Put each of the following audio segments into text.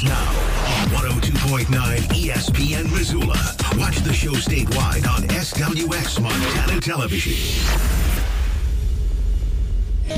He's now on 102.9 ESPN Missoula. Watch the show statewide on SWX Montana Television.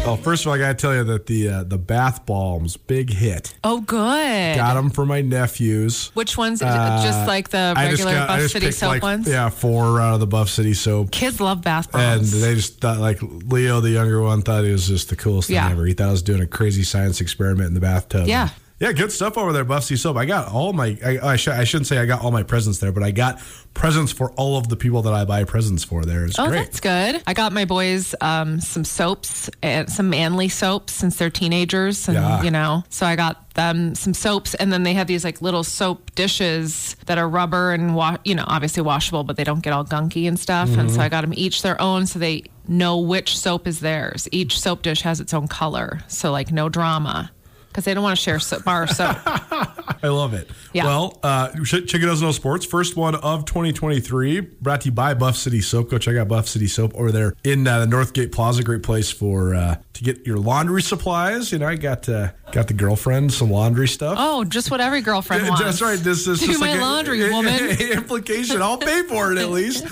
Oh, first of all, I gotta tell you that the uh, the bath bombs big hit. Oh, good. Got them for my nephews. Which ones? Uh, just like the I just regular got- I Buff just City soap like, ones? Yeah, four out of the Buff City soap. Kids love bath And bombs. they just thought, like Leo, the younger one, thought it was just the coolest Yeah. thing ever. He thought I was doing a crazy science experiment in the bathtub. Yeah. Yeah, good stuff over there, Buff City Soap. I got all my, I, I, sh- I shouldn't say I got all my presents there, but I got presents for all of the people that I buy presents for there. It's Oh, great. that's good. I got my boys um, some soaps and some manly soaps since they're teenagers, and Yeah. you know, so I got them some soaps, and then they have these like little soap dishes that are rubber and wa- you know, obviously washable, but they don't get all gunky and stuff. And Mm-hmm. so I got them each their own, so they know which soap is theirs. Each soap dish has its own color, so like no drama. Because they don't want to share so- bar soap. I love it. Yeah. Well, uh, Ch- Chicken Doesn't Know Sports, first one of 2023, brought to you by Buff City Soap. Go check out Buff City Soap over there in uh, the Northgate Plaza. Great place for uh, to get your laundry supplies. You know, I got uh, got the girlfriend some laundry stuff. Oh, just what every girlfriend Yeah, wants. That's right. This is Do my like laundry, a- woman. a- implication. I'll pay for it at least.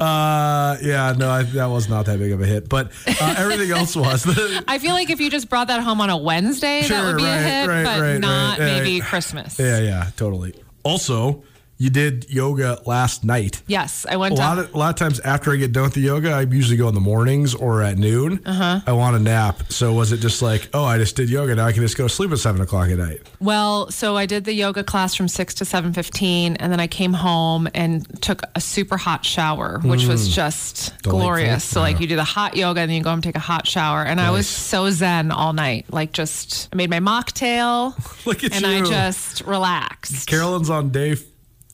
Uh, yeah, no, I, that was not that big of a hit, but uh, everything else was. I feel like if you just brought that home on a Wednesday, that would be right, a hit, right, but right, not maybe Christmas. yeah, yeah, totally. Also, you did yoga last night. Yes, I went lot of a lot of times after I get done with the yoga, I usually go in the mornings or at noon. Uh-huh. I want a nap. So was it just like, oh, I just did yoga, now I can just go to sleep at seven o'clock at night? well, so I did the yoga class from six to seven fifteen, and then I came home and took a super hot shower, which was just Mm. Delightful. glorious. So like you do the hot yoga, and then you go home and take a hot shower, and I was so zen all night. Like just I made my mocktail, Look at and you. I just relaxed. Carolyn's on day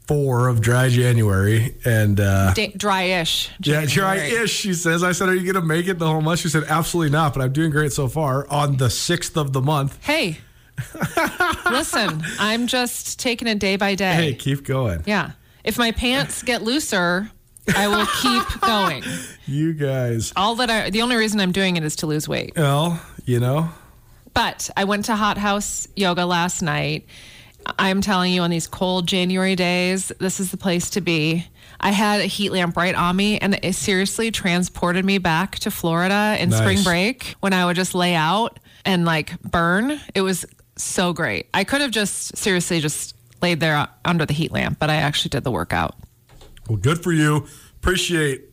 four of dry January, and uh, Da- dry-ish. yeah, dry-ish. She says, "I said, are you going to make it the whole month?" She said, "Absolutely not, but I'm doing great so far." On the sixth of the month, Hey, listen, I'm just taking it day by day. hey, keep going. Yeah. If my pants get looser, I will keep going. You guys, All that I, the only reason I'm doing it is to lose weight. well, you know, But I went to Hot House Yoga last night. I'm telling you, on these cold January days, this is the place to be. I had a heat lamp right on me, and it seriously transported me back to Florida in Nice. spring break when I would just lay out and like burn. It was so great. I could have just seriously just laid there under the heat lamp, but I actually did the workout. Well, good for you. Appreciate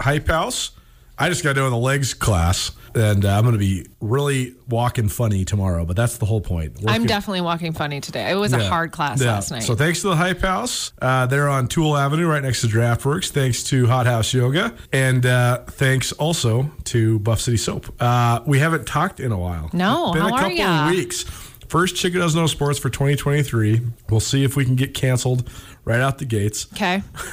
Hype House. I just got done with a legs class, and uh, I'm going to be really walking funny tomorrow. But that's the whole point. I'm definitely walking funny today. It was a hard class Yeah. last night. So thanks to the Hype House. Uh, they're on Toole Avenue, right next to Draught Works. Thanks to Hot House Yoga, and uh, thanks also to Buff City Soap. Uh, we haven't talked in a while. No, It's been how a are couple ya? of weeks. First Chicken Doesn't Know Sports for 2023. We'll see if we can get canceled right out the gates. okay.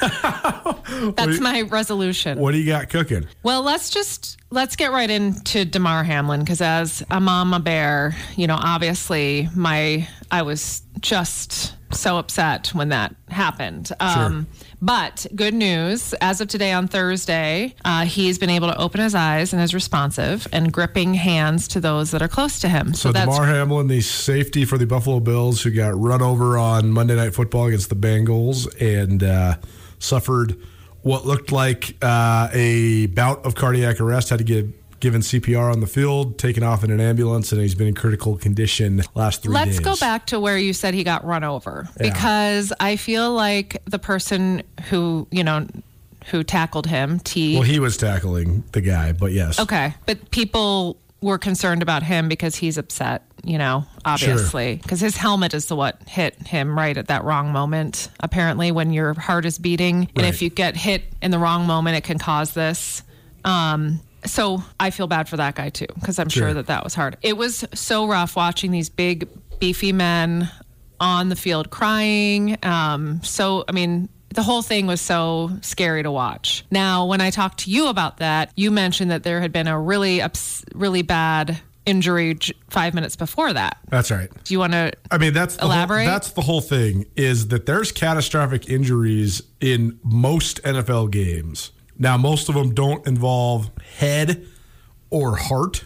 That's my resolution. What do you got cooking? Well, let's just let's get right into Damar Hamlin because as a mama bear, you know, obviously my I was just so upset when that happened. Um, but good news, as of today on Thursday, uh, he's been able to open his eyes and is responsive and gripping hands to those that are close to him. So, So that's Damar Hamlin, the safety for the Buffalo Bills, who got run over on Monday Night Football against the Bengals and uh, suffered what looked like uh, a bout of cardiac arrest. Had to get given CPR on the field, taken off in an ambulance, and he's been in critical condition last three Let's days. go back to where you said he got run over Yeah. because I feel like the person who, you know, who tackled him, T. Well, he was tackling the guy, but yes. okay, but people were concerned about him because he's upset, you know, obviously, because his helmet is the what hit him right at that wrong moment. Apparently, when your heart is beating, and if you get hit in the wrong moment, it can cause this. Um, so I feel bad for that guy too, because I'm sure. Sure. that that was hard. It was so rough watching these big, beefy men on the field crying. Um, so, I mean, the whole thing was so scary to watch. Now, when I talked to you about that, you mentioned that there had been a really, ups- really bad injury j- five minutes before that. That's right. Do you want to? I mean, that's the Elaborate? Whole, that's the whole thing is that there's catastrophic injuries in most NFL games. Now, most of them don't involve head or heart.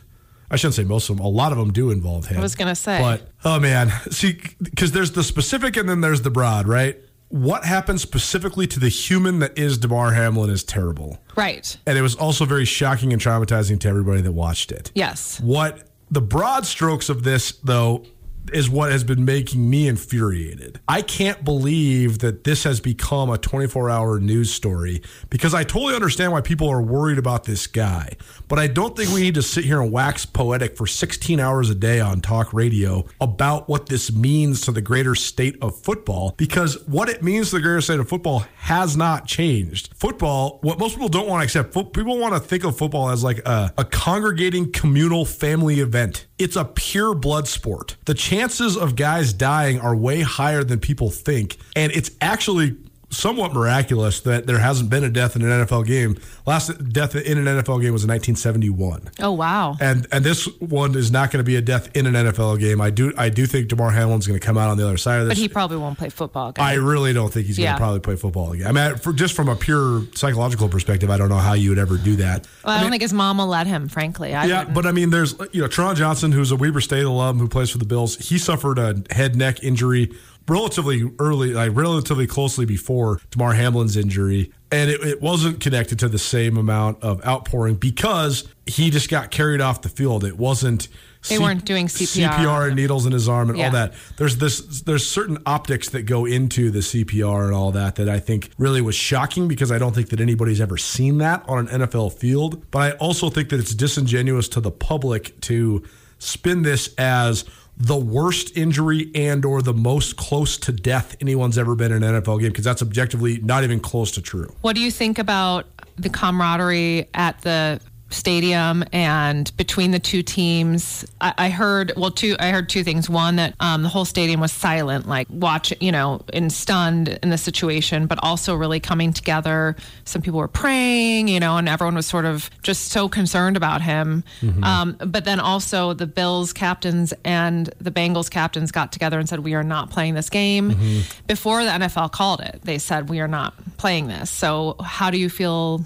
I shouldn't say most of them. A lot of them do involve head. I was gonna say. but oh man, see, because there's the specific and then there's the broad, right? What happens specifically to the human that is Damar Hamlin is terrible, Right. and it was also very shocking and traumatizing to everybody that watched it. Yes. What the broad strokes of this, though, is what has been making me infuriated. I can't believe that this has become a 24 hour news story because I totally understand why people are worried about this guy. But I don't think we need to sit here and wax poetic for 16 hours a day on talk radio about what this means to the greater state of football because what it means to the greater state of football has not changed. Football, what most people don't want to accept, people want to think of football as like a, a congregating communal family event. It's a pure blood sport. The chances of guys dying are way higher than people think. And it's actually somewhat miraculous that there hasn't been a death in an NFL game. Last death in an NFL game was in 1971 Oh wow. and and this one is not going to be a death in an NFL game. I do I do think Damar Hamlin's going to come out on the other side of this. But he probably won't play football. I really don't think he's going to probably play football again. I mean, for, just from a pure psychological perspective, I don't know how you would ever do that. Well, I don't think his mom will let him. Frankly, I Yeah, wouldn't. but I mean, there's you know Taron Johnson, who's a Weber State alum who plays for the Bills. He suffered a head neck injury relatively early, like relatively closely before Damar Hamlin's injury, and it, it wasn't connected to the same amount of outpouring because he just got carried off the field. It wasn't. They weren't doing CPR. CPR and needles in his arm and Yeah. all that. There's this. There's certain optics that go into the CPR and all that that I think really was shocking because I don't think that anybody's ever seen that on an NFL field. But I also think that it's disingenuous to the public to spin this as the worst injury and or the most close to death anyone's ever been in an NFL game because that's objectively not even close to true. What do you think about the camaraderie at the stadium and between the two teams? I, I heard well, two. I heard two things. One that um, the whole stadium was silent, like watch, you know, and stunned in the situation, but also really coming together. Some people were praying, you know, and everyone was sort of just so concerned about him. Um, but then also the Bills captains and the Bengals captains got together and said, "We are not playing this game." Before the NFL called it, they said, "We are not playing this." So, how do you feel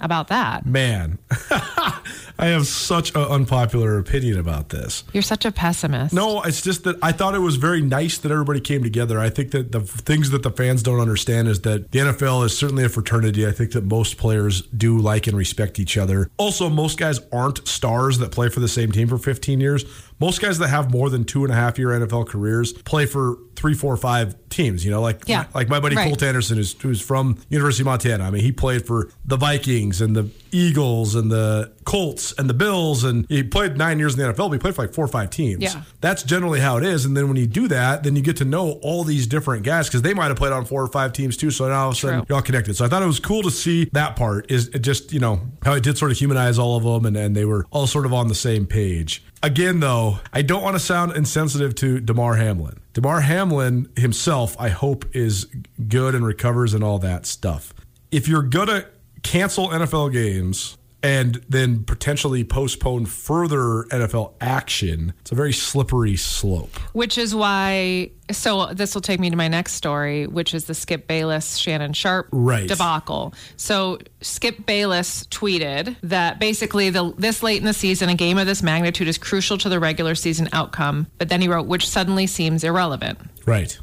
about that? Man, I have such an unpopular opinion about this. You're such a pessimist. No, it's just that I thought it was very nice that everybody came together. I think that the things that the fans don't understand is that the NFL is certainly a fraternity. I think that most players do like and respect each other. Also, most guys aren't stars that play for the same team for 15 years. Most guys that have more than two and a half year NFL careers play for three, four, five teams. You know, like Yeah. like my buddy Right. Colt Anderson, who's, who's from University of Montana. I mean, he played for the Vikings and the Eagles and the Colts and the Bills, and he played nine years in the NFL. But he played for like four or five teams. Yeah. That's generally how it is. And then when you do that, then you get to know all these different guys because they might have played on four or five teams too. So now all of a sudden True. you're all connected. So I thought it was cool to see that part. Is it just you know how it did sort of humanize all of them, and, and they were all sort of on the same page. Again, though, I don't want to sound insensitive to Damar Hamlin. Damar Hamlin himself, I hope, is good and recovers and all that stuff. If you're gonna cancel NFL games and then potentially postpone further NFL action, it's a very slippery slope. Which is why, so this will take me to my next story, which is the Skip Bayless Shannon Sharpe Right. debacle. So Skip Bayless tweeted that basically the this late in the season, a game of this magnitude is crucial to the regular season outcome. But then he wrote, which suddenly seems irrelevant. Right.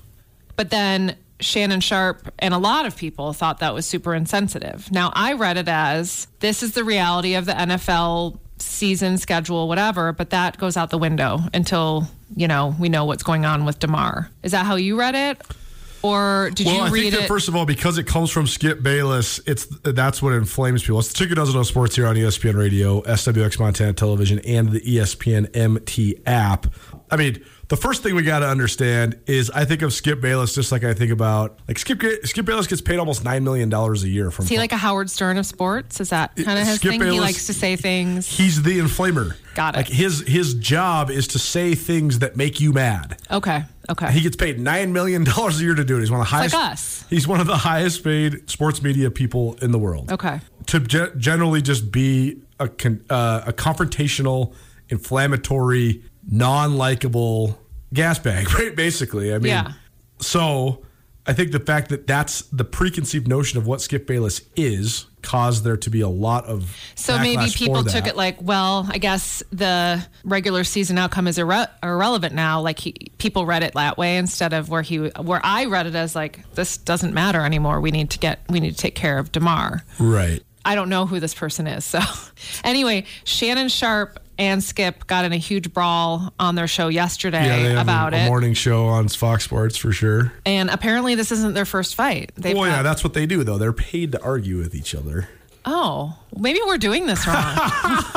But then Shannon Sharpe and a lot of people thought that was super insensitive. Now, I read it as this is the reality of the NFL season schedule, whatever, but that goes out the window until, you know, we know what's going on with Damar. Is that how you read it? Or did Well, you I read that it? first of all, because it comes from Skip Bayless, it's that's what inflames people. It's the Chicken Doesn't Know Sports here on ESPN Radio, SWX Montana Television, and the ESPN MT app. I mean, the first thing we got to understand is I think of Skip Bayless just like I think about like Skip Skip Bayless gets paid almost nine million dollars a year from. Is he like a Howard Stern of sports? Is that kind of his Skip thing? he likes to say things. He's the inflamer. Got it. Like his his job is to say things that make you mad. Okay. Okay. He gets paid nine million dollars a year to do it. He's one of the highest. like us. He's one of the highest paid sports media people in the world. okay. To ge- generally just be a con- uh, a confrontational, inflammatory, non-likable gas bag, right? Basically, I mean, Yeah. so I think the fact that that's the preconceived notion of what Skip Bayless is caused there to be a lot of So maybe people took it like, well, I guess the regular season outcome is irre- irrelevant now. Like he, people read it that way instead of where he, where I read it as like, this doesn't matter anymore. We need to get, we need to take care of Damar. right. I don't know who this person is. So, anyway, Shannon Sharpe and Skip got in a huge brawl on their show yesterday Yeah, about a, a it. morning show on Fox Sports for sure. And apparently, this isn't their first fight. They've Well, yeah, that's what they do though. They're paid to argue with each other. oh, maybe we're doing this wrong.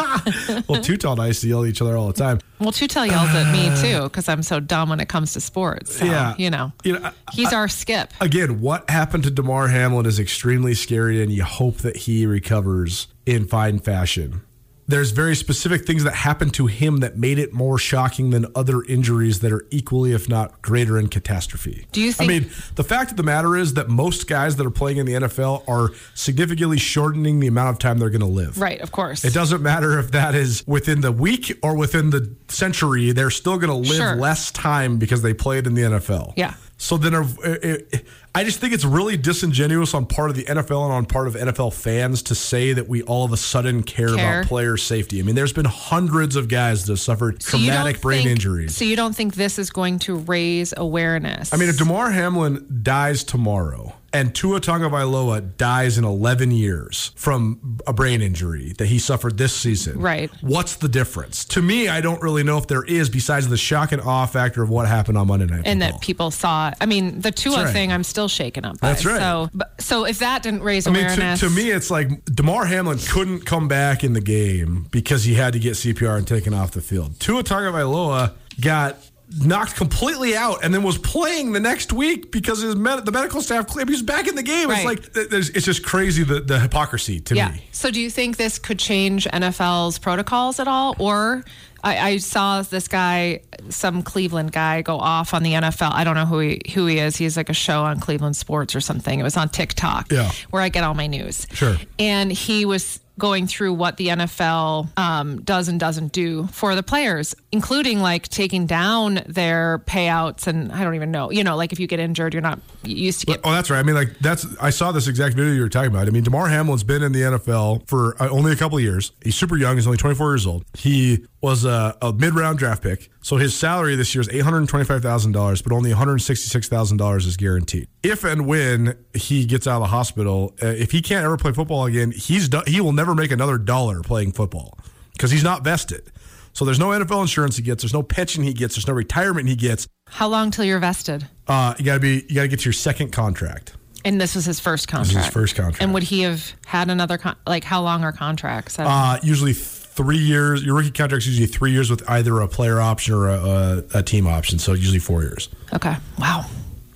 Well, Tutal and I used to yell at each other all the time. well, Tutel yells at me too because I'm so dumb when it comes to sports. So, Yeah. you know, You know, I- he's our Skip. Again, what happened to Damar Hamlin is extremely scary, and you hope that he recovers in fine fashion. There's very specific things that happened to him that made it more shocking than other injuries that are equally, if not greater, in catastrophe. Do you think- I mean, the fact of the matter is that most guys that are playing in the NFL are significantly shortening the amount of time they're going to live. Right, of course. It doesn't matter if that is within the week or within the century, they're still going to live Sure. less time because they played in the NFL. Yeah. So then uh, it, I just think it's really disingenuous on part of the NFL and on part of NFL fans to say that we all of a sudden care, Care. about player safety. I mean, there's been hundreds of guys that have suffered So traumatic brain think- injuries. So you don't think this is going to raise awareness? I mean, if Damar Hamlin dies tomorrow and Tua Tagovailoa dies in 11 years from a brain injury that he suffered this season, Right. What's the difference? To me, I don't really know if there is, besides the shock and awe factor of what happened on Monday Night and Football. that people saw. I mean, the Tua right. thing, I'm still shaken up. By. That's right. So, so if that didn't raise I mean, awareness, to, to me, it's like Damar Hamlin couldn't come back in the game because he had to get CPR and taken off the field. Tua Tagovailoa got knocked completely out and then was playing the next week because his med- the medical staff claimed he was back in the game. It's like it's just crazy the, the hypocrisy to yeah. me. So do you think this could change NFL's protocols at all, or? I, I saw this guy, some Cleveland guy, go off on the NFL. I don't know who he who he is. He's like a show on Cleveland sports or something. It was on TikTok, Yeah. where I get all my news. Sure. And he was going through what the NFL um, does and doesn't do for the players, including like taking down their payouts. And I don't even know, you know, like if you get injured, you're not used to get. Oh, that's right. I mean, like that's. I saw this exact video you were talking about. I mean, Damar Hamlin's been in the NFL for uh, only a couple years. He's super young. He's only 24 years old. He was a, a mid-round draft pick. So his salary this year is $825,000, but only $166,000 is guaranteed. If and when he gets out of the hospital, uh, if he can't ever play football again, he's do- he will never make another dollar playing football because he's not vested. So there's no NFL insurance he gets. There's no pension he gets. There's no retirement he gets. How long till you're vested? Uh, you gotta be. You gotta get to your second contract. And this was his first contract. is his first contract. And would he have had another con- like how long are contracts? Uh, usually three years. Your rookie contract's usually three years with either a player option or a, a, a team option. So usually four years. Okay. Wow.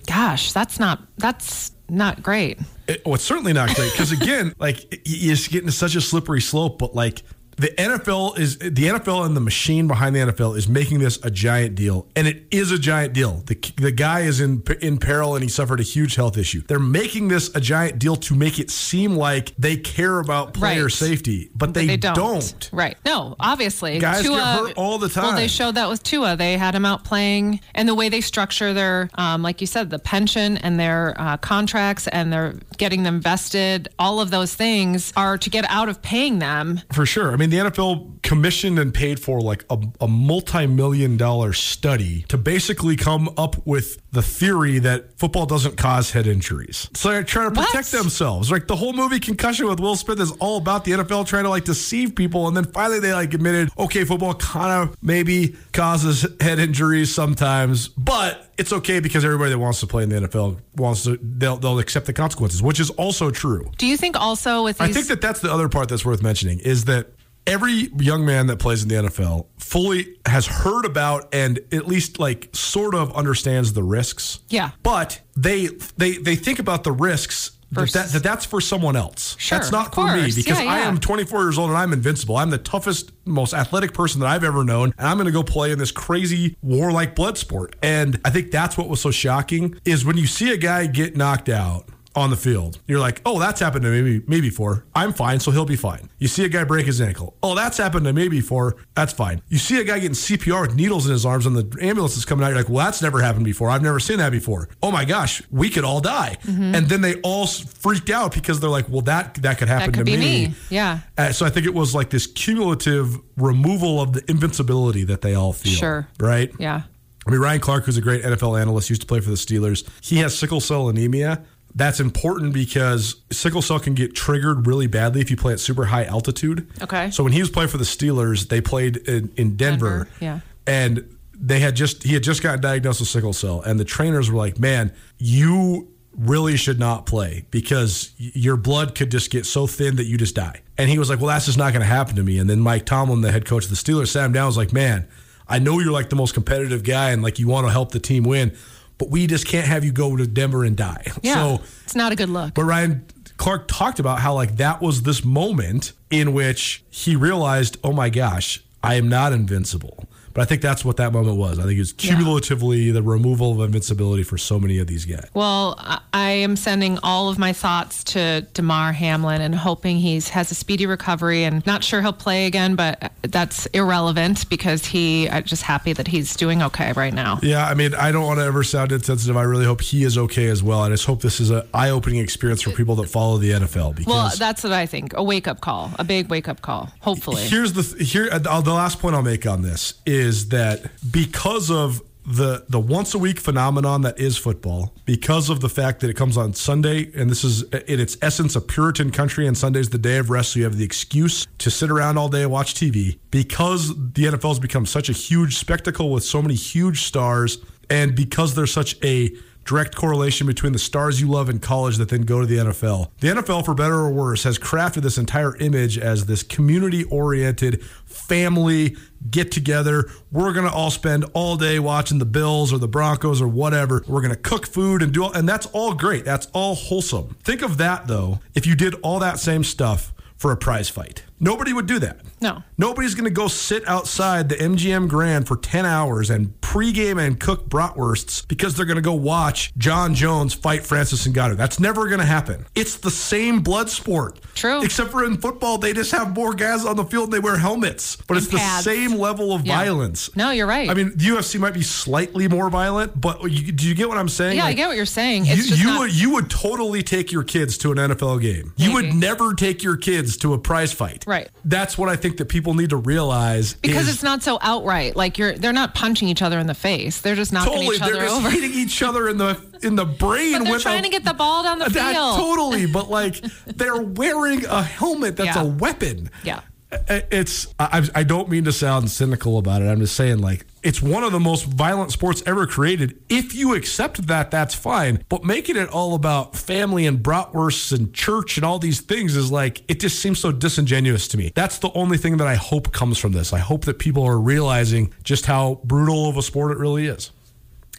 Gosh, that's not that's not great. It, well, it's certainly not great because again, like he's getting to such a slippery slope. But like the NFL is the NFL and the machine behind the NFL is making this a giant deal, and it is a giant deal. The the guy is in in peril and he suffered a huge health issue. They're making this a giant deal to make it seem like they care about player Right. safety, but, they, they don't. don't. Right. No, obviously. Guys get hurt all the time. Well, they showed that with Tua. They had him out playing, and the way they structure their, um, like you said, the pension and their uh, contracts and they're getting them vested, all of those things are to get out of paying them. For sure. I mean, the NFL commissioned and paid for like a, a multi million dollar study to basically come up with the theory that football doesn't cause head injuries. So they're trying to protect What? themselves. Like the whole movie Concussion with Will Smith is all about the NFL trying to like deceive people. And then finally they like admitted, okay, football kind of maybe causes head injuries sometimes, but it's okay because everybody that wants to play in the NFL wants to, they'll, they'll accept the consequences, which is also true. Do you think also with I think that that's the other part that's worth mentioning is that every young man that plays in the NFL fully has heard about and at least like sort of understands the risks. Yeah. But they they they think about the risks that, that, that that's for someone else. Sure, that's not for me because Yeah, I am 24 years old and I'm invincible. I'm the toughest, most athletic person that I've ever known, and I'm going to go play in this crazy warlike blood sport. And I think that's what was so shocking is when you see a guy get knocked out on the field. You're like, oh, that's happened to me, me before. I'm fine, so he'll be fine. You see a guy break his ankle. Oh, that's happened to me before. That's fine. You see a guy getting CPR with needles in his arms and the ambulance is coming out. You're like, well, that's never happened before. I've never seen that before. Oh my gosh, we could all die. And then they all freaked out because they're like, well, that that could happen That could to be me. me. Yeah. Uh, so I think it was like this cumulative removal of the invincibility that they all feel. Sure. Right. Yeah. I mean, Ryan Clark, who's a great NFL analyst, used to play for the Steelers. He has sickle cell anemia. That's important because sickle cell can get triggered really badly if you play at super high altitude. Okay. So when he was playing for the Steelers, they played in, in Denver. Denver, yeah. And they had just he had just gotten diagnosed with sickle cell, and the trainers were like, "Man, you really should not play because your blood could just get so thin that you just die." And he was like, "Well, that's just not going to happen to me." And then Mike Tomlin, the head coach of the Steelers, sat him down. and Was like, "Man, I know you're like the most competitive guy, and like you want to help the team win, but we just can't have you go to Denver and die." Yeah. So it's not a good look. but Ryan Clark talked about how like that was this moment in which he realized, oh my gosh, I am not invincible. But I think that's what that moment was. I think it was Yeah. cumulatively the removal of invincibility for so many of these guys. Well, I- I am sending all of my thoughts to Damar Hamlin and hoping he's has a speedy recovery. And not sure he'll play again, but that's irrelevant because he. I'm just happy that he's doing okay right now. Yeah, I mean, I don't want to ever sound insensitive. I really hope he is okay as well. I just hope this is an eye-opening experience for people that follow the NFL. Because Well, that's what I think. A wake up call, a big wake up call. Hopefully. Here's the th- here uh, the last point I'll make on this is that because of the the once a week phenomenon that is football, because of the fact that it comes on Sunday, and this is in its essence a Puritan country, and Sunday's the day of rest, so you have the excuse to sit around all day and watch TV. Because the NFL has become such a huge spectacle with so many huge stars, and because there's such a direct correlation between the stars you love in college that then go to the NFL. The NFL, for better or worse, has crafted this entire image as this community oriented family get together. We're going to all spend all day watching the Bills or the Broncos or whatever. We're going to cook food and do all, and that's all great. That's all wholesome. Think of that though, if you did all that same stuff for a prize fight. Nobody would do that. No. Nobody's going to go sit outside the MGM Grand for 10 hours and pregame and cook bratwursts because they're going to go watch Jon Jones fight Francis Ngannou. That's never going to happen. It's the same blood sport. True. Except for in football, they just have more guys on the field and they wear helmets. But And it's the same level of Yeah. violence. No, you're right. I mean, the UFC might be slightly more violent, but you, do you get what I'm saying? yeah, I get what you're saying. you, It's just you not, would you would totally take your kids to an NFL game. You would never take your kids to a prize fight. Right. That's what I think that people need to realize. because is it's not so outright. Like you're, they're not punching each other in the face. They're just knocking totally each they're other just over. hitting each other in the in the brain. But they're with trying a, to get the ball down the that, field. Totally, but like they're wearing a helmet that's Yeah. a weapon. Yeah. It's I, I don't mean to sound cynical about it. I'm just saying like it's one of the most violent sports ever created. If you accept that, that's fine. But making it all about family and bratwursts and church and all these things is like it just seems so disingenuous to me. That's the only thing that I hope comes from this. I hope that people are realizing just how brutal of a sport it really is.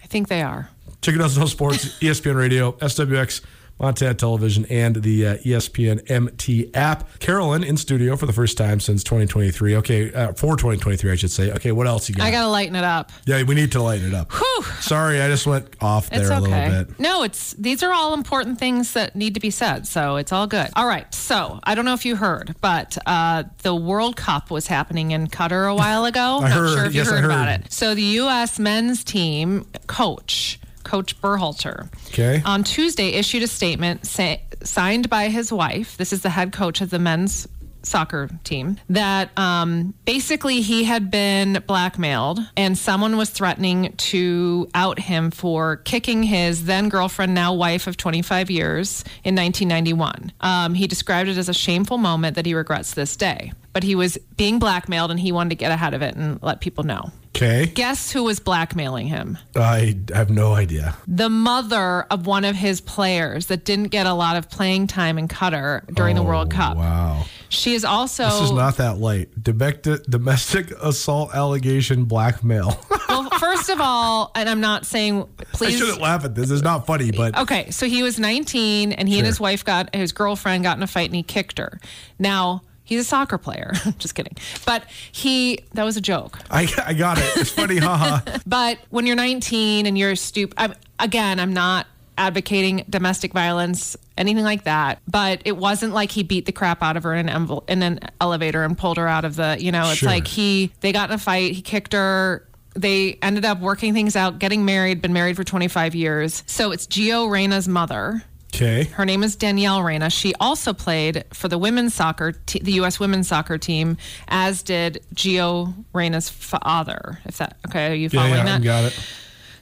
I think they are. Chicken Doesn't Know Sports, ESPN Radio, SWX, Montana Television, and the uh, ESPN MT app. Carolyn in studio for the first time since 2023. Okay, uh, for 2023, I should say. Okay, what else you got? I got to lighten it up. yeah, we need to lighten it up. Whew. Sorry, I just went off there It's a okay. little bit. No, it's these are all important things that need to be said, so it's all good. All right, so I don't know if you heard, but uh, the World Cup was happening in Qatar a while ago. I Not heard. sure if you Yes, I heard, about it. So the U.S. men's team coach, Coach Berhalter, Okay. on Tuesday issued a statement say, signed by his wife. This is the head coach of the men's soccer team that um, basically he had been blackmailed and someone was threatening to out him for kicking his then girlfriend now wife of 25 years in 1991 um, he described it as a shameful moment that he regrets this day but he was being blackmailed and he wanted to get ahead of it and let people know Okay. guess who was blackmailing him I have no idea. the mother of one of his players that didn't get a lot of playing time in Qatar during the oh, World Cup. Oh, Wow. She is also This is not that light. Domestic, domestic assault allegation blackmail. well. First of all, and I'm not saying please. I shouldn't laugh at this. It's not funny, but Okay, so he was 19, and he and his wife got his girlfriend got in a fight, and he kicked her. Now he's a soccer player. Just kidding, but he that was a joke. I, I got it. It's funny, haha. But when you're 19 and you're stupid, I'm, again, I'm not advocating domestic violence, anything like that. But it wasn't like he beat the crap out of her in an, in an elevator and pulled her out of the, you know, it's Sure. like he, they got in a fight, he kicked her. They ended up working things out, getting married, been married for 25 years. So it's Gio Reyna's mother. Okay. Her name is Danielle Reyna. She also played for the women's soccer, te- the U.S. women's soccer team, as did Gio Reyna's father. If that okay, are you Yeah, following yeah, that? got it.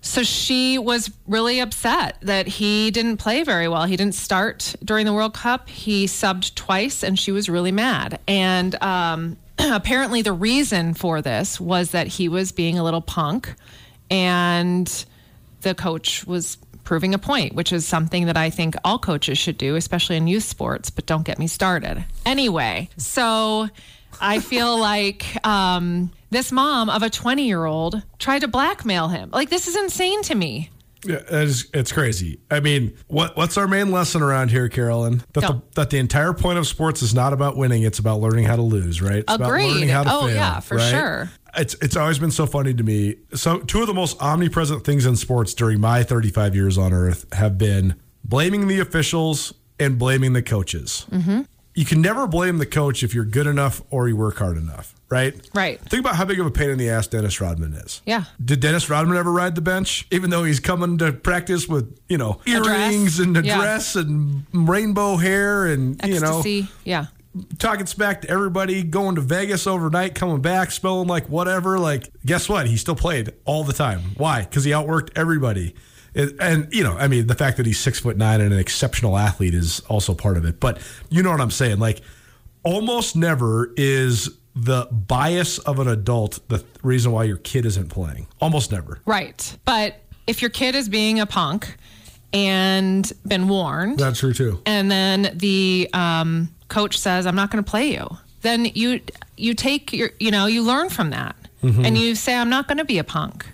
So she was really upset that he didn't play very well. He didn't start during the World Cup. He subbed twice, and she was really mad. And um, apparently, the reason for this was that he was being a little punk, and the coach was proving a point, which is something that I think all coaches should do, especially in youth sports. But don't get me started. Anyway, so I feel like um, this mom of a 20 year old tried to blackmail him. Like, this is insane to me. Yeah, it is, it's crazy. I mean, what what's our main lesson around here, Carolyn? That the, that the entire point of sports is not about winning; it's about learning how to lose, right? It's about Agreed. learning how to Oh, fail, yeah, for right? sure. It's it's always been so funny to me. So, two of the most omnipresent things in sports during my 35 years on Earth have been blaming the officials and blaming the coaches. Mm-hmm. You can never blame the coach if you're good enough or you work hard enough, right? Right. Think about how big of a pain in the ass Dennis Rodman is. Yeah. Did Dennis Rodman ever ride the bench? Even though he's coming to practice with, you know, earrings and a Yeah. dress and rainbow hair and, you know, yeah. talking smack to everybody, going to Vegas overnight, coming back, smelling like whatever. Like, guess what? He still played all the time. Why? Because he outworked everybody. It, and you know, I mean, the fact that he's six foot nine and an exceptional athlete is also part of it. But you know what I'm saying? Like, almost never is the bias of an adult the th- reason why your kid isn't playing. Almost never. Right. But if your kid is being a punk and been warned, That's true too. and then the um, coach says, "I'm not going to play you," then you you take your you know you learn from that, and you say, "I'm not going to be a punk."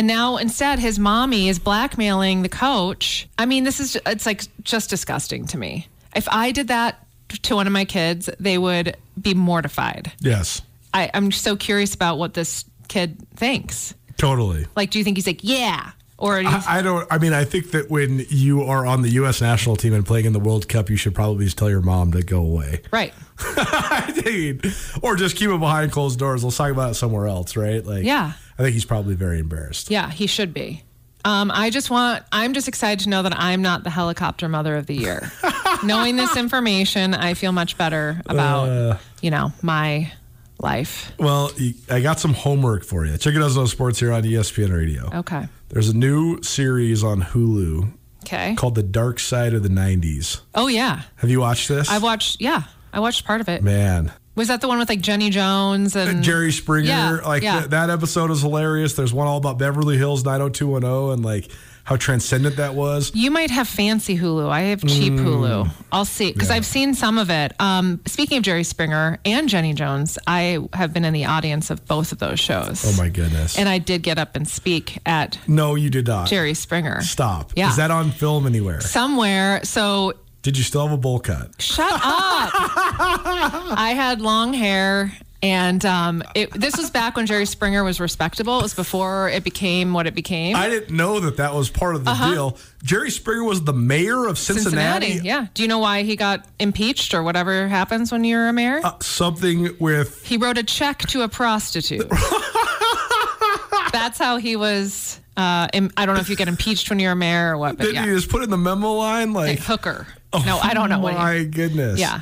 And now instead, his mommy is blackmailing the coach. I mean, this is it's like just disgusting to me. If I did that to one of my kids, they would be mortified. Yes, I, I'm so curious about what this kid thinks. totally. Like, do you think he's like, yeah, or do you- I, I don't. I mean, I think that when you are on the U.S. national team and playing in the World Cup, you should probably just tell your mom to go away. right? I mean, or just keep it behind closed doors. Let's talk about it somewhere else, right? Like, Yeah. I think he's probably very embarrassed. Yeah, he should be. Um, I just want, I'm just excited to know that I'm not the helicopter mother of the year. Knowing this information, I feel much better about, Uh. you know, my life. Well, I got some homework for you. Check it out on sports here on ESPN Radio. Okay. There's a new series on Hulu Okay. called The Dark Side of the '90s. Oh, yeah. Have you watched this? I've watched, yeah, I watched part of it. Man, Was that the one with like Jenny Jones and Jerry Springer. Yeah, like yeah. th- that episode is hilarious. There's one all about Beverly Hills 90210 and like how transcendent that was. You might have fancy Hulu. I have cheap Mm. Hulu. I'll see because I've seen some of it. Um, speaking of Jerry Springer and Jenny Jones, I have been in the audience of both of those shows. Oh my goodness. And I did get up and speak at no, you did not. Jerry Springer. Stop. Yeah. Is that on film anywhere? Somewhere. So Did you still have a bowl cut? shut up. I had long hair. And um, it, this was back when Jerry Springer was respectable. It was before it became what it became. I didn't know that that was part of the deal. Jerry Springer was the mayor of Cincinnati. Yeah. Do you know why he got impeached or whatever happens when you're a mayor? Uh, something with He wrote a check to a prostitute. That's how he was. Uh, I don't know if you get impeached when you're a mayor or what, but didn't yeah, you just put in the memo line like Like hooker. Oh no, I don't know what. Oh My goodness. yeah.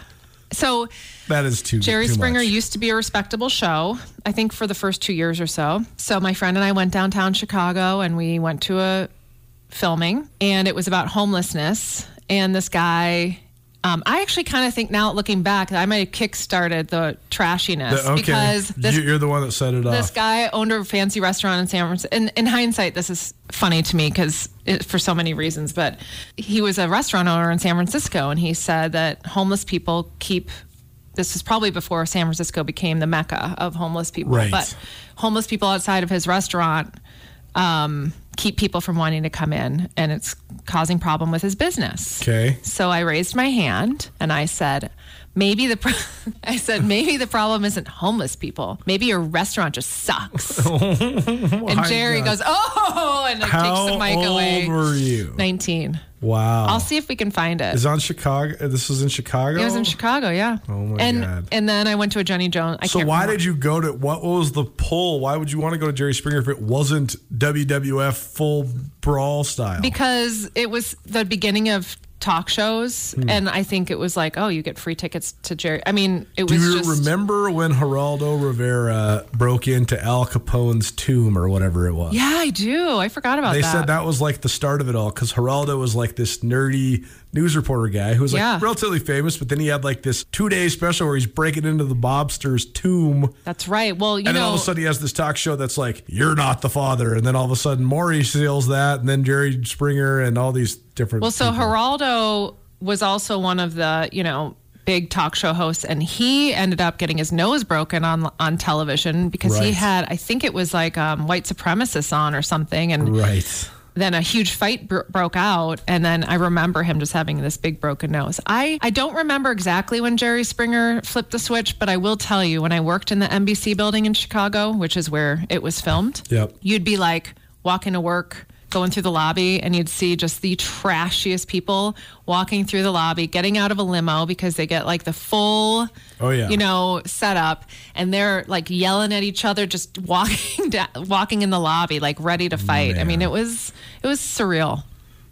So That is too Jerry too Springer much. used to be a respectable show, I think for the first two years or so. So my friend and I went downtown Chicago and we went to a filming and it was about homelessness. And this guy, um, I actually kind of think now looking back I might have kickstarted the trashiness The- okay. because this You- you're the one that set it up. this off. guy owned a fancy restaurant in San Francisco. In, in hindsight, this is funny to me because for so many reasons. But he was a restaurant owner in San Francisco, and he said that homeless people keep this was probably before San Francisco became the mecca of homeless people. Right. But homeless people outside of his restaurant um, keep people from wanting to come in, and it's causing problem with his business. Okay. So I raised my hand and I said, maybe the pro- I said maybe the problem isn't homeless people. Maybe your restaurant just sucks. and Jerry goes, "Oh," and like, takes the mic old away. were you? 19. Wow. I'll see if we can find it. Is it on Chicago? This was in Chicago. It was in Chicago, yeah. Oh, my and, God. And then I went to a Jenny Jones. I So why remember. did you go to what was the pull? Why would you want to go to Jerry Springer if it wasn't WWF full brawl style? Because it was the beginning of talk shows, Hmm. and I think it was like, oh, you get free tickets to Jerry. I mean, it Do was you just. remember when Geraldo Rivera broke into Al Capone's tomb or whatever it was? Yeah, I do. I forgot about They that. They said that was like the start of it all because Geraldo was like this nerdy news reporter guy who was like Yeah. relatively famous, but then he had like this two day special where he's breaking into the mobster's tomb. That's right. Well, you and then know, all of a sudden he has this talk show that's like, You're not the father. And then all of a sudden Maury seals that, and then Jerry Springer and all these different well, so people. Geraldo was also one of the, you know, big talk show hosts, and he ended up getting his nose broken on on television because he had, I think it was like um, white supremacists on or something, and Right. Then a huge fight bro- broke out and then i remember him just having this big broken nose i i don't remember exactly when jerry springer flipped the switch but i will tell you when i worked in the nbc building in chicago which is where it was filmed Yep. you'd be like walking to work going through the lobby and you'd see just the trashiest people walking through the lobby getting out of a limo because they get like the full Oh, yeah. you know setup. And they're like yelling at each other just walking down, walking in the lobby like ready to fight. I mean it was it was surreal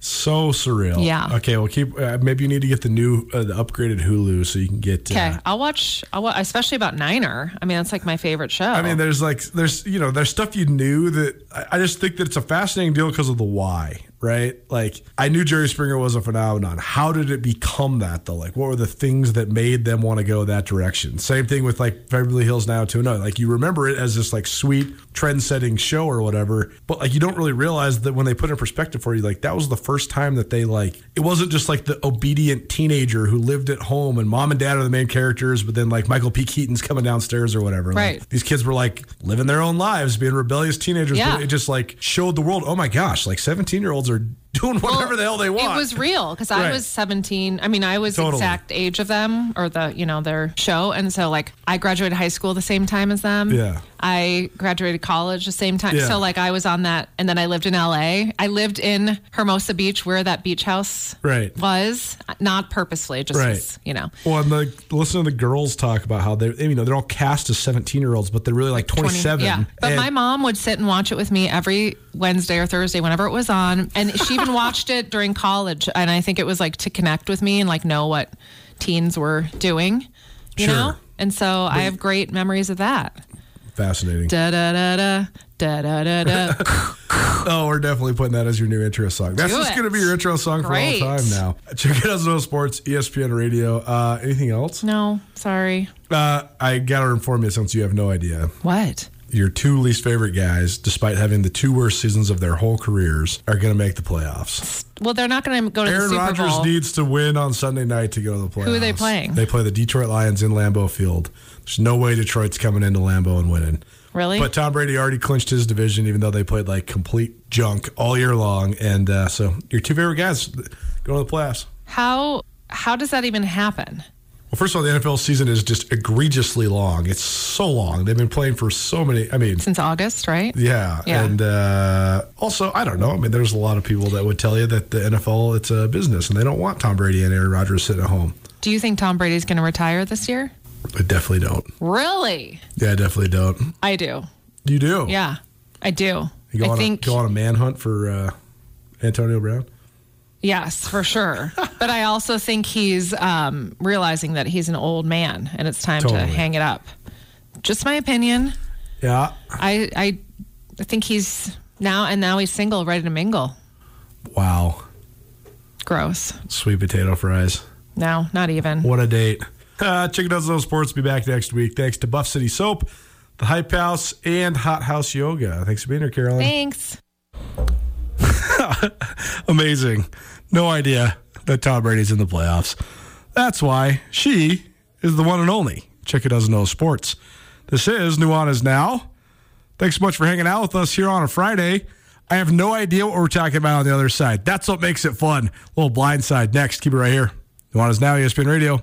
So surreal. Yeah. Okay. Well, keep. Uh, maybe you need to get the new, uh, the upgraded Hulu so you can get. okay Uh, i'll watch i'll watch especially about niner i mean that's like my favorite show I mean, there's like, there's, you know, there's stuff you knew that I, I just think that it's a fascinating deal because of the why, right? Like, I knew Jerry Springer was a phenomenon. How did it become that, though? Like, what were the things that made them want to go that direction? Same thing with like Beverly Hills Now to another. like you remember it as this like sweet trend setting show or whatever, but like you don't really realize that when they put it in perspective for you, like that was the first time that they like, it wasn't just like the obedient teenager who lived at home and mom and dad are the main characters, but then like Michael P. Keaton's coming downstairs or whatever. Like, Right. these kids were like living their own lives, being rebellious teenagers. Yeah. But it just like showed the world, oh my gosh, like 17 year olds are doing whatever Well, the hell they want. It was real because I was 17. I mean, I was Totally. exact age of them or the, you know, their show. And so, like, I graduated high school the same time as them. Yeah. I graduated college the same time. Yeah. So, like, I was on that. And then I lived in LA. I lived in Hermosa Beach where that beach house Right. was, not purposefully, just, Right. was, you know. Well, and the listen to the girls talk about how they, you know, they're all cast as 17 year olds, but they're really like 20 27. Yeah. But And- my mom would sit and watch it with me every Wednesday or Thursday, whenever it was on. And she even watched it during college. And I think it was like to connect with me and like know what teens were doing, you Sure. know? And so I have great memories of that. Fascinating. Da da da da. Da da da da. Oh, we're definitely putting that as your new intro song. That's Do just going to be your intro song Great. for all time now. Check it out on Sports, ESPN Radio. Uh, anything else? no, sorry. Uh, I got to inform you since you have no idea. What? Your two least favorite guys, despite having the two worst seasons of their whole careers, are going to make the playoffs. Well, they're not going to go to Aaron the Super Rodgers Bowl. needs to win on Sunday night to go to the playoffs. Who are they playing? They play the Detroit Lions in Lambeau Field. There's no way Detroit's coming into Lambeau and winning. really? But Tom Brady already clinched his division, even though they played like complete junk all year long. And uh, so your two favorite guys go to the playoffs. how how does that even happen? Well, first of all, the NFL season is just egregiously long. It's so long. They've been playing for so many. I mean, Since August, right? yeah. Yeah. And uh, also, I don't know. I mean, there's a lot of people that would tell you that the NFL it's a business, and they don't want Tom Brady and Aaron Rodgers sitting at home. Do you think Tom Brady's going to retire this year? I definitely don't. Really? Yeah, I definitely don't. I do. You do. Yeah, I do. You go, I on, think a, go on a manhunt for uh, Antonio Brown. Yes, for sure. but I also think he's um, realizing that he's an old man and it's time to hang it up. Just my opinion. Yeah. I I, I think he's now and now he's single, ready to mingle. Wow. Gross. Sweet potato fries. No, not even. What a date. Uh, Chicken Doesn't Know Sports will be back next week. Thanks to Buff City Soap, the Hype House, and Hot House Yoga. Thanks for being here, Carolyn. Thanks. Amazing. No idea that Tom Brady's in the playoffs. That's why she is the one and only Chicka Doesn't Know Sports. This is Nuanez Now. Thanks so much for hanging out with us here on a Friday. I have no idea what we're talking about on the other side. That's what makes it fun. A little blind side next. Keep it right here. Nuanez Now, ESPN Radio.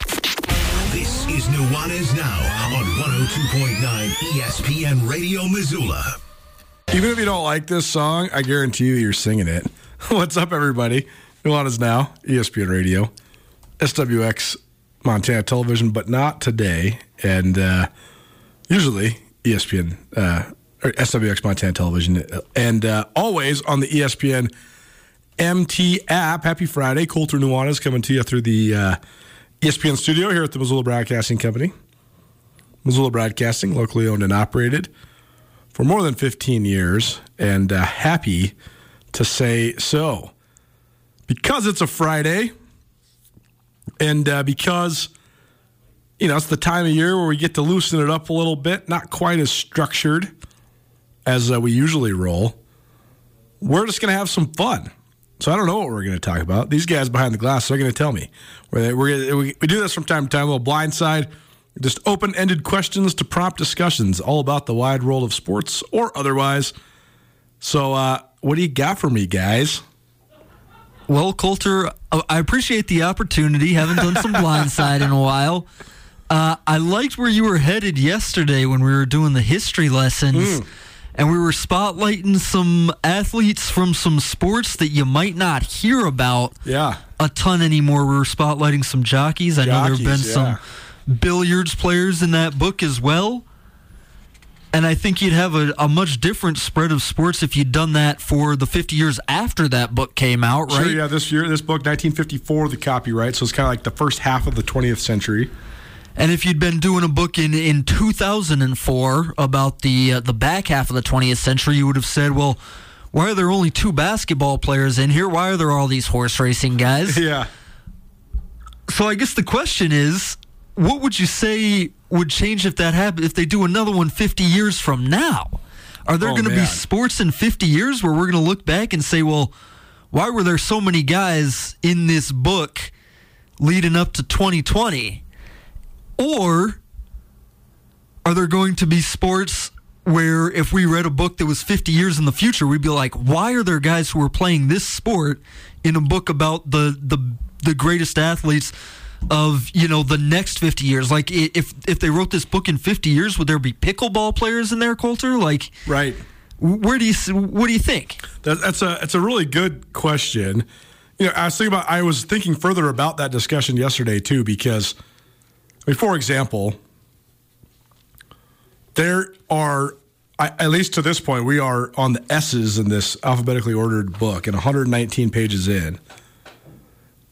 This is Nuanez Now on 102.9 ESPN Radio Missoula. Even if you don't like this song, I guarantee you you're singing it. What's up, everybody? Nuanez Now, ESPN Radio, SWX Montana Television, but not today. And uh, usually ESPN uh, or SWX Montana Television, and uh, always on the ESPN MT app. Happy Friday. Colter Nuanez coming to you through the uh, ESPN studio here at the Missoula Broadcasting Company. Missoula Broadcasting, locally owned and operated for more than 15 years, and uh, happy to say so. Because it's a Friday, and uh, because you know it's the time of year where we get to loosen it up a little bit, not quite as structured as uh, we usually roll. We're just going to have some fun. So I don't know what we're going to talk about. These guys behind the glass are going to tell me. We're, we're, we do this from time to time, a little blind side, just open ended questions to prompt discussions, all about the wide world of sports or otherwise. So, uh, what do you got for me, guys? Well, Colter, uh, I appreciate the opportunity. Haven't done some blindside in a while. Uh, I liked where you were headed yesterday when we were doing the history lessons. Mm and we were spotlighting some athletes from some sports that you might not hear about yeah. a ton anymore. We were spotlighting some jockeys. I jockeys, know there have been yeah. some billiards players in that book as well. And I think you'd have a, a, much different spread of sports if you'd done that for the 50 years after that book came out, right? Sure, yeah. This year, this book, 1954, the copyright, so it's kind of like the first half of the 20th century. And if you'd been doing a book in, in 2004 about the uh, the back half of the 20th century, you would have said, well, why are there only two basketball players in here? Why are there all these horse racing guys? Yeah. So I guess the question is, what would you say would change if that happened? If they do another one 50 years from now, are there oh, going to be sports in 50 years where we're going to look back and say, well, why were there so many guys in this book leading up to 2020? Or are there going to be sports where if we read a book that was 50 years in the future, we'd be like, why are there guys who are playing this sport in a book about the the the greatest athletes of you know the next 50 years? Like if if they wrote this book in 50 years would there be pickleball players in there Colter like right. where do you what do you think? That, that's a it's a really good question. You know i was thinking about i was thinking further about that discussion yesterday too because I mean, for example, there are, at least to this point, we are on the S's in this alphabetically ordered book and 119 pages in.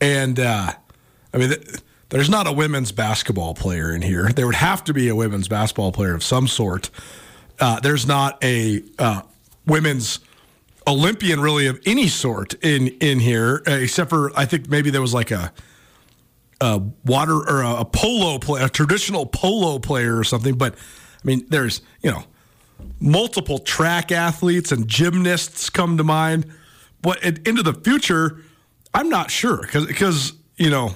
And, uh, I mean, there's not a women's basketball player in here. There would have to be a women's basketball player of some sort. Uh, there's not a uh, women's Olympian really of any sort in in here, uh, except for I think maybe there was like a a water or a, a polo player, a traditional polo player or something. But I mean, there's you know multiple track athletes and gymnasts come to mind. But into the future, I'm not sure because you know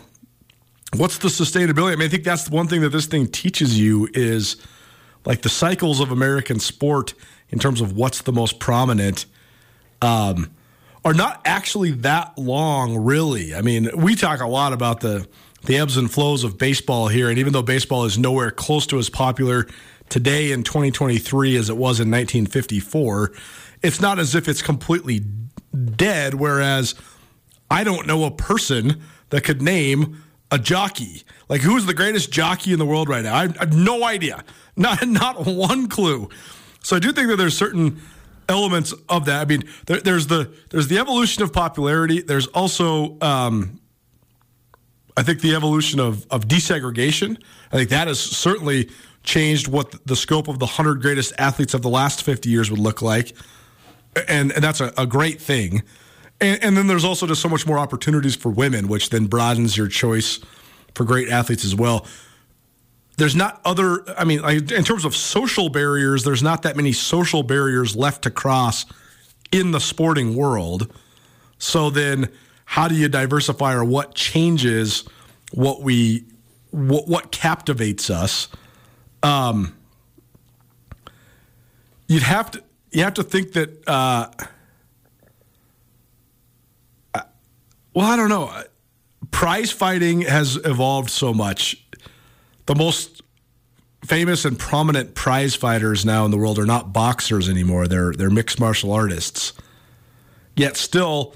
what's the sustainability. I mean, I think that's the one thing that this thing teaches you is like the cycles of American sport in terms of what's the most prominent. Um, are not actually that long, really. I mean, we talk a lot about the the ebbs and flows of baseball here. And even though baseball is nowhere close to as popular today in 2023 as it was in 1954, it's not as if it's completely dead. Whereas I don't know a person that could name a jockey. Like, who's the greatest jockey in the world right now? I have no idea. Not, not one clue. So I do think that there's certain elements of that. I mean, there, there's the there's the evolution of popularity. There's also, um, I think, the evolution of of desegregation. I think that has certainly changed what the scope of the hundred greatest athletes of the last 50 years would look like, and and that's a, a great thing. And, and then there's also just so much more opportunities for women, which then broadens your choice for great athletes as well there's not other i mean in terms of social barriers there's not that many social barriers left to cross in the sporting world so then how do you diversify or what changes what we what, what captivates us um, you'd have to you have to think that uh, well i don't know prize fighting has evolved so much the most famous and prominent prize fighters now in the world are not boxers anymore. They're they're mixed martial artists. Yet still,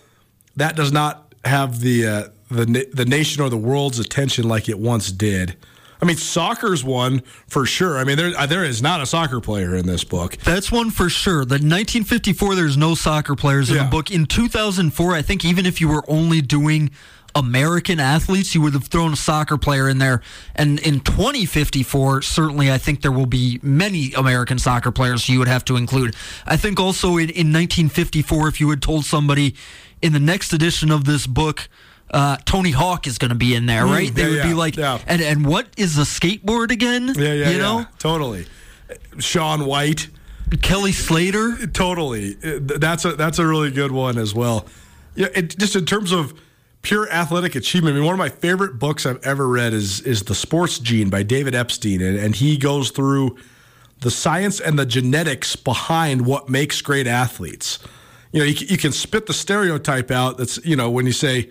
that does not have the uh, the the nation or the world's attention like it once did. I mean, soccer's one for sure. I mean, there uh, there is not a soccer player in this book. That's one for sure. The 1954, there's no soccer players in yeah. the book. In 2004, I think even if you were only doing American athletes, you would have thrown a soccer player in there. And in 2054, certainly I think there will be many American soccer players you would have to include. I think also in, in 1954, if you had told somebody in the next edition of this book, uh, Tony Hawk is going to be in there, mm, right? Mm, they yeah, would be like, yeah. and and what is a skateboard again? Yeah, yeah, you know, totally. Shaun White, Kelly Slater, totally. That's a that's a really good one as well. Yeah, it, just in terms of pure athletic achievement. I mean, one of my favorite books I've ever read is is The Sports Gene by David Epstein, and, and he goes through the science and the genetics behind what makes great athletes. You know, you, you can spit the stereotype out. That's you know when you say,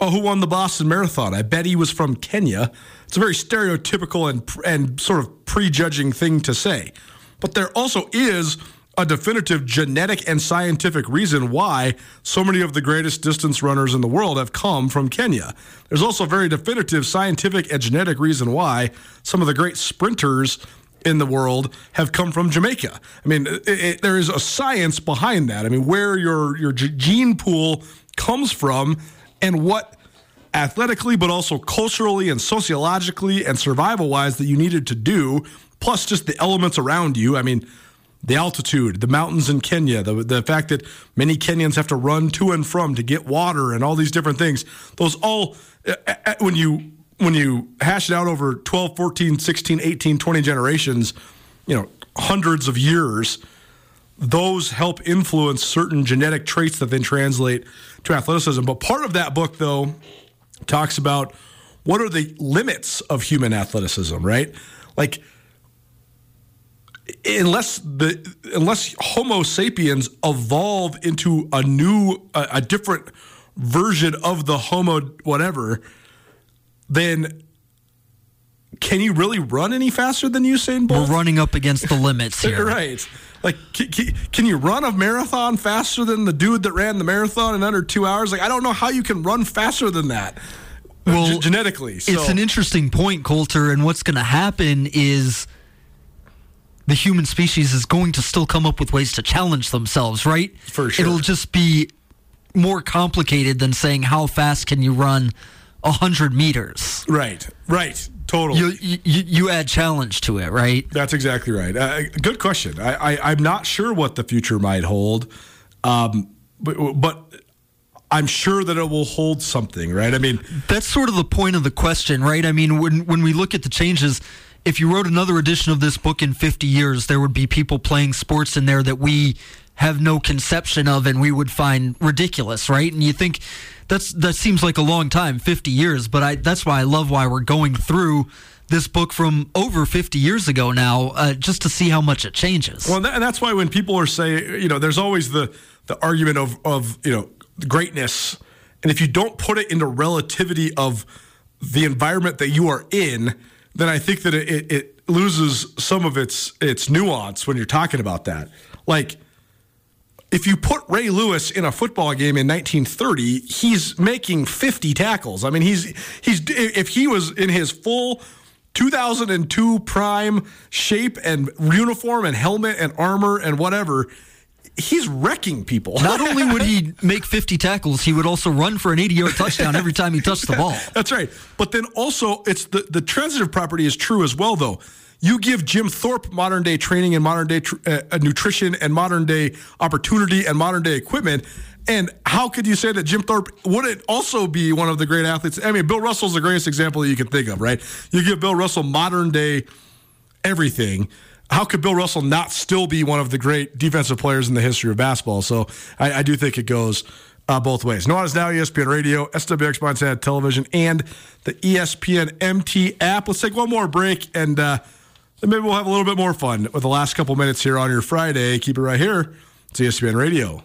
"Oh, who won the Boston Marathon?" I bet he was from Kenya. It's a very stereotypical and and sort of prejudging thing to say, but there also is a definitive genetic and scientific reason why so many of the greatest distance runners in the world have come from Kenya. There's also a very definitive scientific and genetic reason why some of the great sprinters in the world have come from Jamaica. I mean, it, it, there is a science behind that. I mean, where your your gene pool comes from and what athletically but also culturally and sociologically and survival wise that you needed to do plus just the elements around you. I mean, the altitude, the mountains in Kenya, the, the fact that many Kenyans have to run to and from to get water and all these different things. Those all, uh, uh, when you when you hash it out over 12, 14, 16, 18, 20 generations, you know, hundreds of years, those help influence certain genetic traits that then translate to athleticism. But part of that book, though, talks about what are the limits of human athleticism, right? Like, unless the unless Homo sapiens evolve into a new a, a different version of the Homo whatever, then can you really run any faster than Usain Bolt? We're running up against the limits here, right? Like, can, you run a marathon faster than the dude that ran the marathon in under two hours? Like, I don't know how you can run faster than that. Uh, well, g- genetically, so. it's an interesting point, Colter. And what's going to happen is the human species is going to still come up with ways to challenge themselves, right? For sure. It'll just be more complicated than saying how fast can you run 100 meters. Right, right. Totally. You, you, you add challenge to it, right? That's exactly right. Uh, good question. I, I, am not sure what the future might hold, um, but, but I'm sure that it will hold something, right? I mean, that's sort of the point of the question, right? I mean, when when we look at the changes, if you wrote another edition of this book in 50 years, there would be people playing sports in there that we have no conception of and we would find ridiculous, right? And you think that's that seems like a long time, 50 years, but I that's why I love why we're going through this book from over 50 years ago now, uh, just to see how much it changes. Well, and that's why when people are saying, you know, there's always the the argument of of you know greatness, and if you don't put it into relativity of the environment that you are in, then I think that it, it loses some of its its nuance when you're talking about that. Like if you put Ray Lewis in a football game in 1930, he's making 50 tackles. I mean, he's he's if he was in his full 2002 prime shape and uniform and helmet and armor and whatever, he's wrecking people. Not only would he make 50 tackles, he would also run for an 80 yard touchdown every time he touched the ball. That's right. But then also, it's the, the transitive property is true as well, though. You give Jim Thorpe modern day training and modern day tr- uh, nutrition and modern day opportunity and modern day equipment. And how could you say that Jim Thorpe wouldn't also be one of the great athletes? I mean, Bill Russell's the greatest example that you can think of, right? You give Bill Russell modern day everything how could Bill Russell not still be one of the great defensive players in the history of basketball? So I, I do think it goes uh, both ways. Nuanez Now, ESPN Radio, SWX Montana Television, and the ESPN MT app. Let's take one more break, and uh, maybe we'll have a little bit more fun with the last couple minutes here on your Friday. Keep it right here. It's ESPN Radio.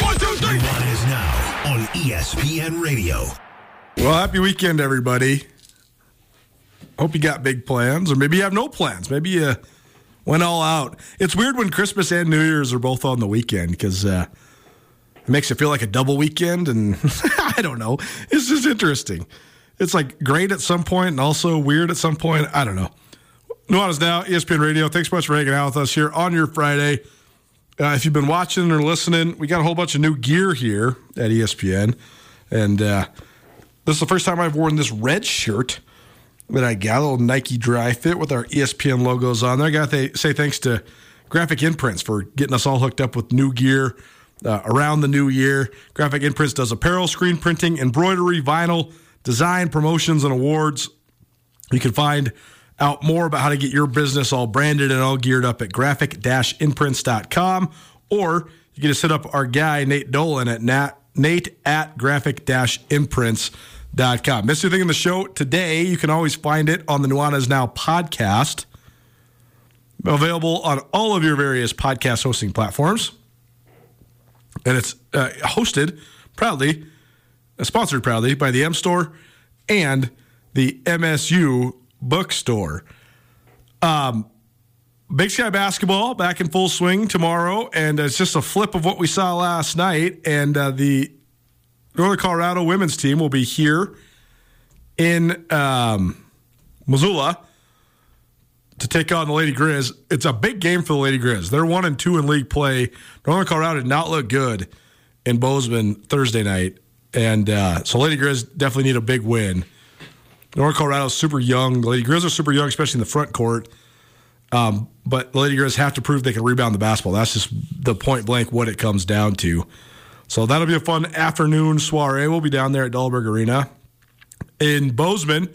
One, two, three. is now on ESPN Radio. Well, happy weekend, everybody. Hope you got big plans, or maybe you have no plans. Maybe you went all out. It's weird when Christmas and New Year's are both on the weekend because uh, it makes it feel like a double weekend, and I don't know. It's just interesting. It's like great at some point and also weird at some point. I don't know. Nuanez Now, ESPN Radio. Thanks so much for hanging out with us here on your Friday. Uh, if you've been watching or listening, we got a whole bunch of new gear here at ESPN. And uh, this is the first time I've worn this red shirt that I got, a little Nike Dri-FIT with our ESPN logos on there. I got to say thanks to Graphic Imprints for getting us all hooked up with new gear uh, around the new year. Graphic Imprints does apparel, screen printing, embroidery, vinyl, design, promotions, and awards. You can find out more about how to get your business all branded and all geared up at graphic-imprints.com or you can just hit up our guy Nate Dolan at Nat, Nate at graphic-imprints.com. Missed anything in the show today? You can always find it on the Nuanez Now podcast, available on all of your various podcast hosting platforms, and it's uh, hosted proudly, uh, sponsored proudly by the M Store and the MSU bookstore. Um, Big Sky basketball back in full swing tomorrow, and it's just a flip of what we saw last night. And uh, the Northern Colorado women's team will be here in um, Missoula to take on the Lady Grizz. It's a big game for the Lady Grizz. They're one and two in league play. Northern Colorado did not look good in Bozeman Thursday night, and uh, so Lady Grizz definitely need a big win. North Colorado's super young. The Lady Grizz are super young, especially in the front court. Um, but the Lady Grizz have to prove they can rebound the basketball. That's just the point blank what it comes down to. So that'll be a fun afternoon soiree. We'll be down there at Dahlberg Arena in Bozeman.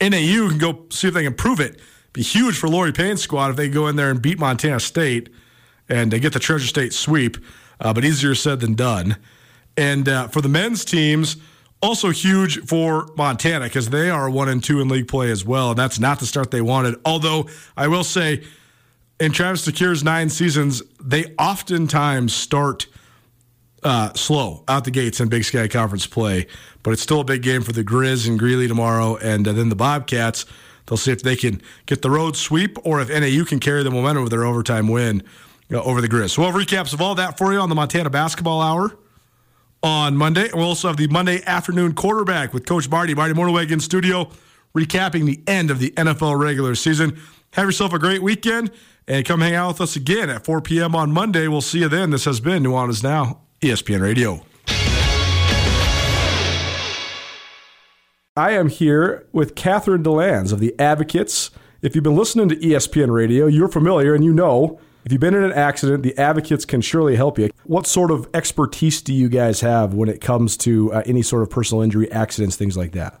NAU can go see if they can prove it. Be huge for Loree Payne's squad if they go in there and beat Montana State and they get the Treasure State sweep. Uh, but easier said than done. And uh, for the men's teams, also huge for Montana because they are one and two in league play as well. And that's not the start they wanted. Although I will say, in Travis DeCuire's nine seasons, they oftentimes start uh, slow out the gates in Big Sky Conference play. But it's still a big game for the Grizz and Greeley tomorrow. And uh, then the Bobcats, they'll see if they can get the road sweep or if NAU can carry the momentum with their overtime win uh, over the Grizz. So we'll have recaps of all that for you on the Montana Basketball Hour on Monday. We'll also have the Monday afternoon quarterback with Coach Marty, Marty Mornhinweg in studio, recapping the end of the NFL regular season. Have yourself a great weekend and come hang out with us again at 4 p.m. on Monday. We'll see you then. This has been Nuanez Now, ESPN Radio. I am here with Catherine DeLands of the Advocates. If you've been listening to ESPN Radio, you're familiar and you know if you've been in an accident, the advocates can surely help you. What sort of expertise do you guys have when it comes to uh, any sort of personal injury, accidents, things like that?